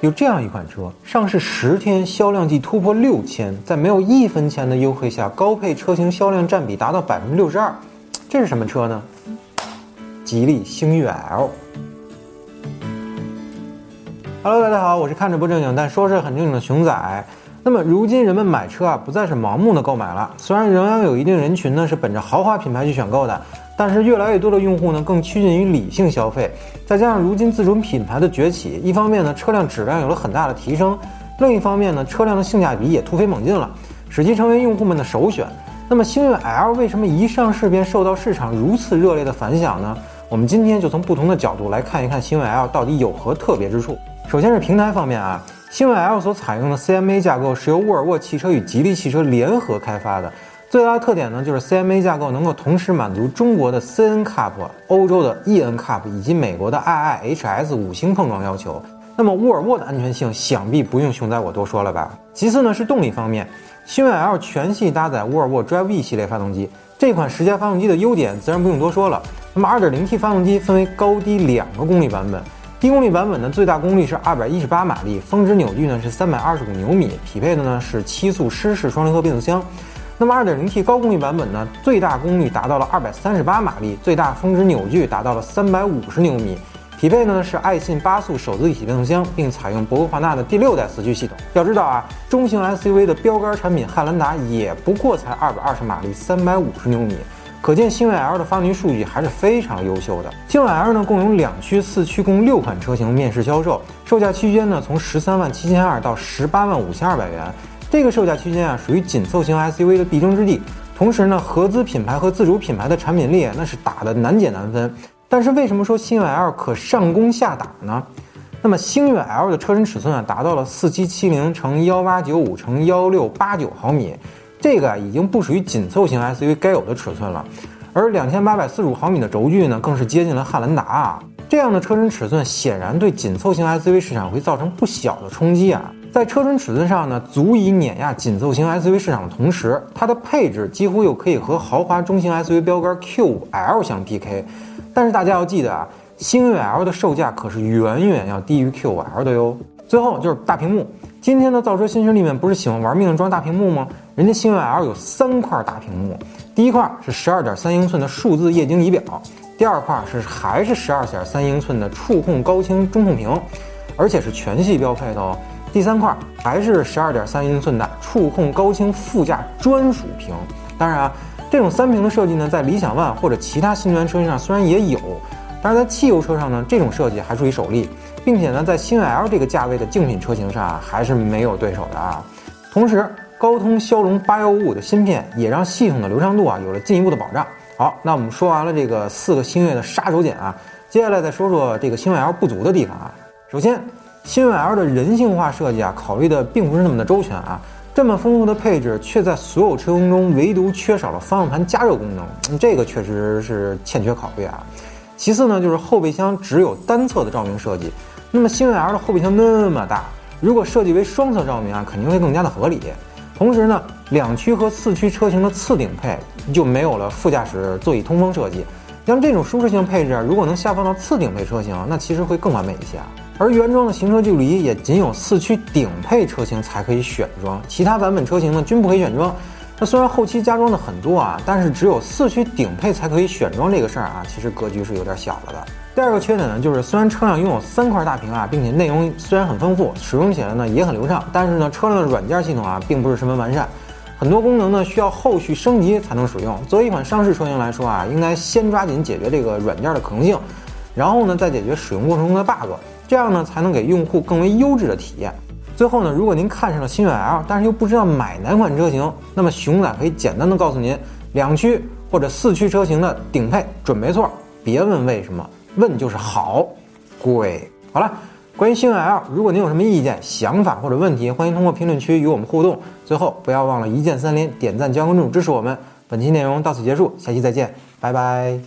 有这样一款车，上市十天销量即突破六千，在没有一分钱的优惠下，高配车型销量占比达到百分之六十二。这是什么车呢？吉利星越 L。Hello，大家好，我是看着不正经但说是很正经的熊仔。那么如今人们买车啊，不再是盲目的购买了，虽然仍然有一定人群呢是本着豪华品牌去选购的。但是越来越多的用户呢，更趋近于理性消费，再加上如今自主品牌的崛起，一方面呢，车辆质量有了很大的提升，另一方面呢，车辆的性价比也突飞猛进了，使其成为用户们的首选。那么星越 L 为什么一上市便受到市场如此热烈的反响呢？我们今天就从不同的角度来看一看星越 L 到底有何特别之处。首先是平台方面啊，星越 L 所采用的 CMA 架构是由沃尔沃汽车与吉利汽车联合开发的。最大的特点呢，就是 CMA 架构能够同时满足中国的 CNCAP、欧洲的 ENCAP 以及美国的 IIHS 五星碰撞要求。那么沃尔沃的安全性想必不用熊仔我多说了吧？其次呢是动力方面，星越 L 全系搭载沃尔沃 Drive E 系列发动机，这款十佳发动机的优点自然不用多说了。那么 2.0T 发动机分为高低两个功率版本，低功率版本的最大功率是218马力，峰值扭矩呢是325牛米，匹配的呢是七速湿式双离合变速箱。那么 2.0T 高功率版本呢，最大功率达到了238马力，最大峰值扭矩达到了350牛米，匹配呢是爱信八速手自一体变速箱，并采用博格华纳的第六代四驱系统。要知道啊，中型 SUV 的标杆产品汉兰达也不过才220马力，350牛米，可见星越 L 的发动机数据还是非常优秀的。星越 L 呢，共有两驱、四驱共六款车型面世销售，售价区间呢从13万七千二到18万五千二百元。这个售价区间啊，属于紧凑型 SUV 的必争之地。同时呢，合资品牌和自主品牌的产品力那是打的难解难分。但是为什么说星越 L 可上攻下打呢？那么星越 L 的车身尺寸啊，达到了四七七零乘幺八九五乘幺六八九毫米，这个啊已经不属于紧凑型 SUV 该有的尺寸了。而两千八百四十五毫米的轴距呢，更是接近了汉兰达啊。这样的车身尺寸显然对紧凑型 SUV 市场会造成不小的冲击啊。在车身尺寸上呢，足以碾压紧凑型 SUV 市场的同时，它的配置几乎又可以和豪华中型 SUV 标杆 Q5L 相 PK。但是大家要记得啊，星越 L 的售价可是远远要低于 Q5L 的哟。最后就是大屏幕，今天的造车新势力们不是喜欢玩命装大屏幕吗？人家星越 L 有三块大屏幕，第一块是十二点三英寸的数字液晶仪表，第二块是还是十二点三英寸的触控高清中控屏，而且是全系标配的哦。第三块还是十二点三英寸的触控高清副驾专属屏。当然啊，这种三屏的设计呢，在理想 ONE 或者其他新能源车型上虽然也有，但是在汽油车上呢，这种设计还属于首例，并且呢，在星越 L 这个价位的竞品车型上啊，还是没有对手的啊。同时，高通骁龙八幺五五的芯片也让系统的流畅度啊有了进一步的保障。好，那我们说完了这个四个星越的杀手锏啊，接下来再说说这个星越 L 不足的地方啊。首先。星越 L 的人性化设计啊，考虑的并不是那么的周全啊。这么丰富的配置，却在所有车型中唯独缺少了方向盘加热功能，这个确实是欠缺考虑啊。其次呢，就是后备箱只有单侧的照明设计。那么星越 L 的后备箱那么大，如果设计为双侧照明啊，肯定会更加的合理。同时呢，两驱和四驱车型的次顶配就没有了副驾驶座椅通风设计。像这种舒适性配置啊，如果能下放到次顶配车型，那其实会更完美一些。而原装的行车记录仪也仅有四驱顶配车型才可以选装，其他版本车型呢均不可以选装。那虽然后期加装的很多啊，但是只有四驱顶配才可以选装这个事儿啊，其实格局是有点小了的。第二个缺点呢，就是虽然车辆拥有三块大屏啊，并且内容虽然很丰富，使用起来呢也很流畅，但是呢车辆的软件系统啊并不是十分完善，很多功能呢需要后续升级才能使用。作为一款上市车型来说啊，应该先抓紧解决这个软件的可能性，然后呢再解决使用过程中的 bug。这样呢，才能给用户更为优质的体验。最后呢，如果您看上了星越 L，但是又不知道买哪款车型，那么熊仔可以简单的告诉您，两驱或者四驱车型的顶配准没错。别问为什么，问就是好，贵。好了，关于星越 L，如果您有什么意见、想法或者问题，欢迎通过评论区与我们互动。最后，不要忘了一键三连、点赞、加关注支持我们。本期内容到此结束，下期再见，拜拜。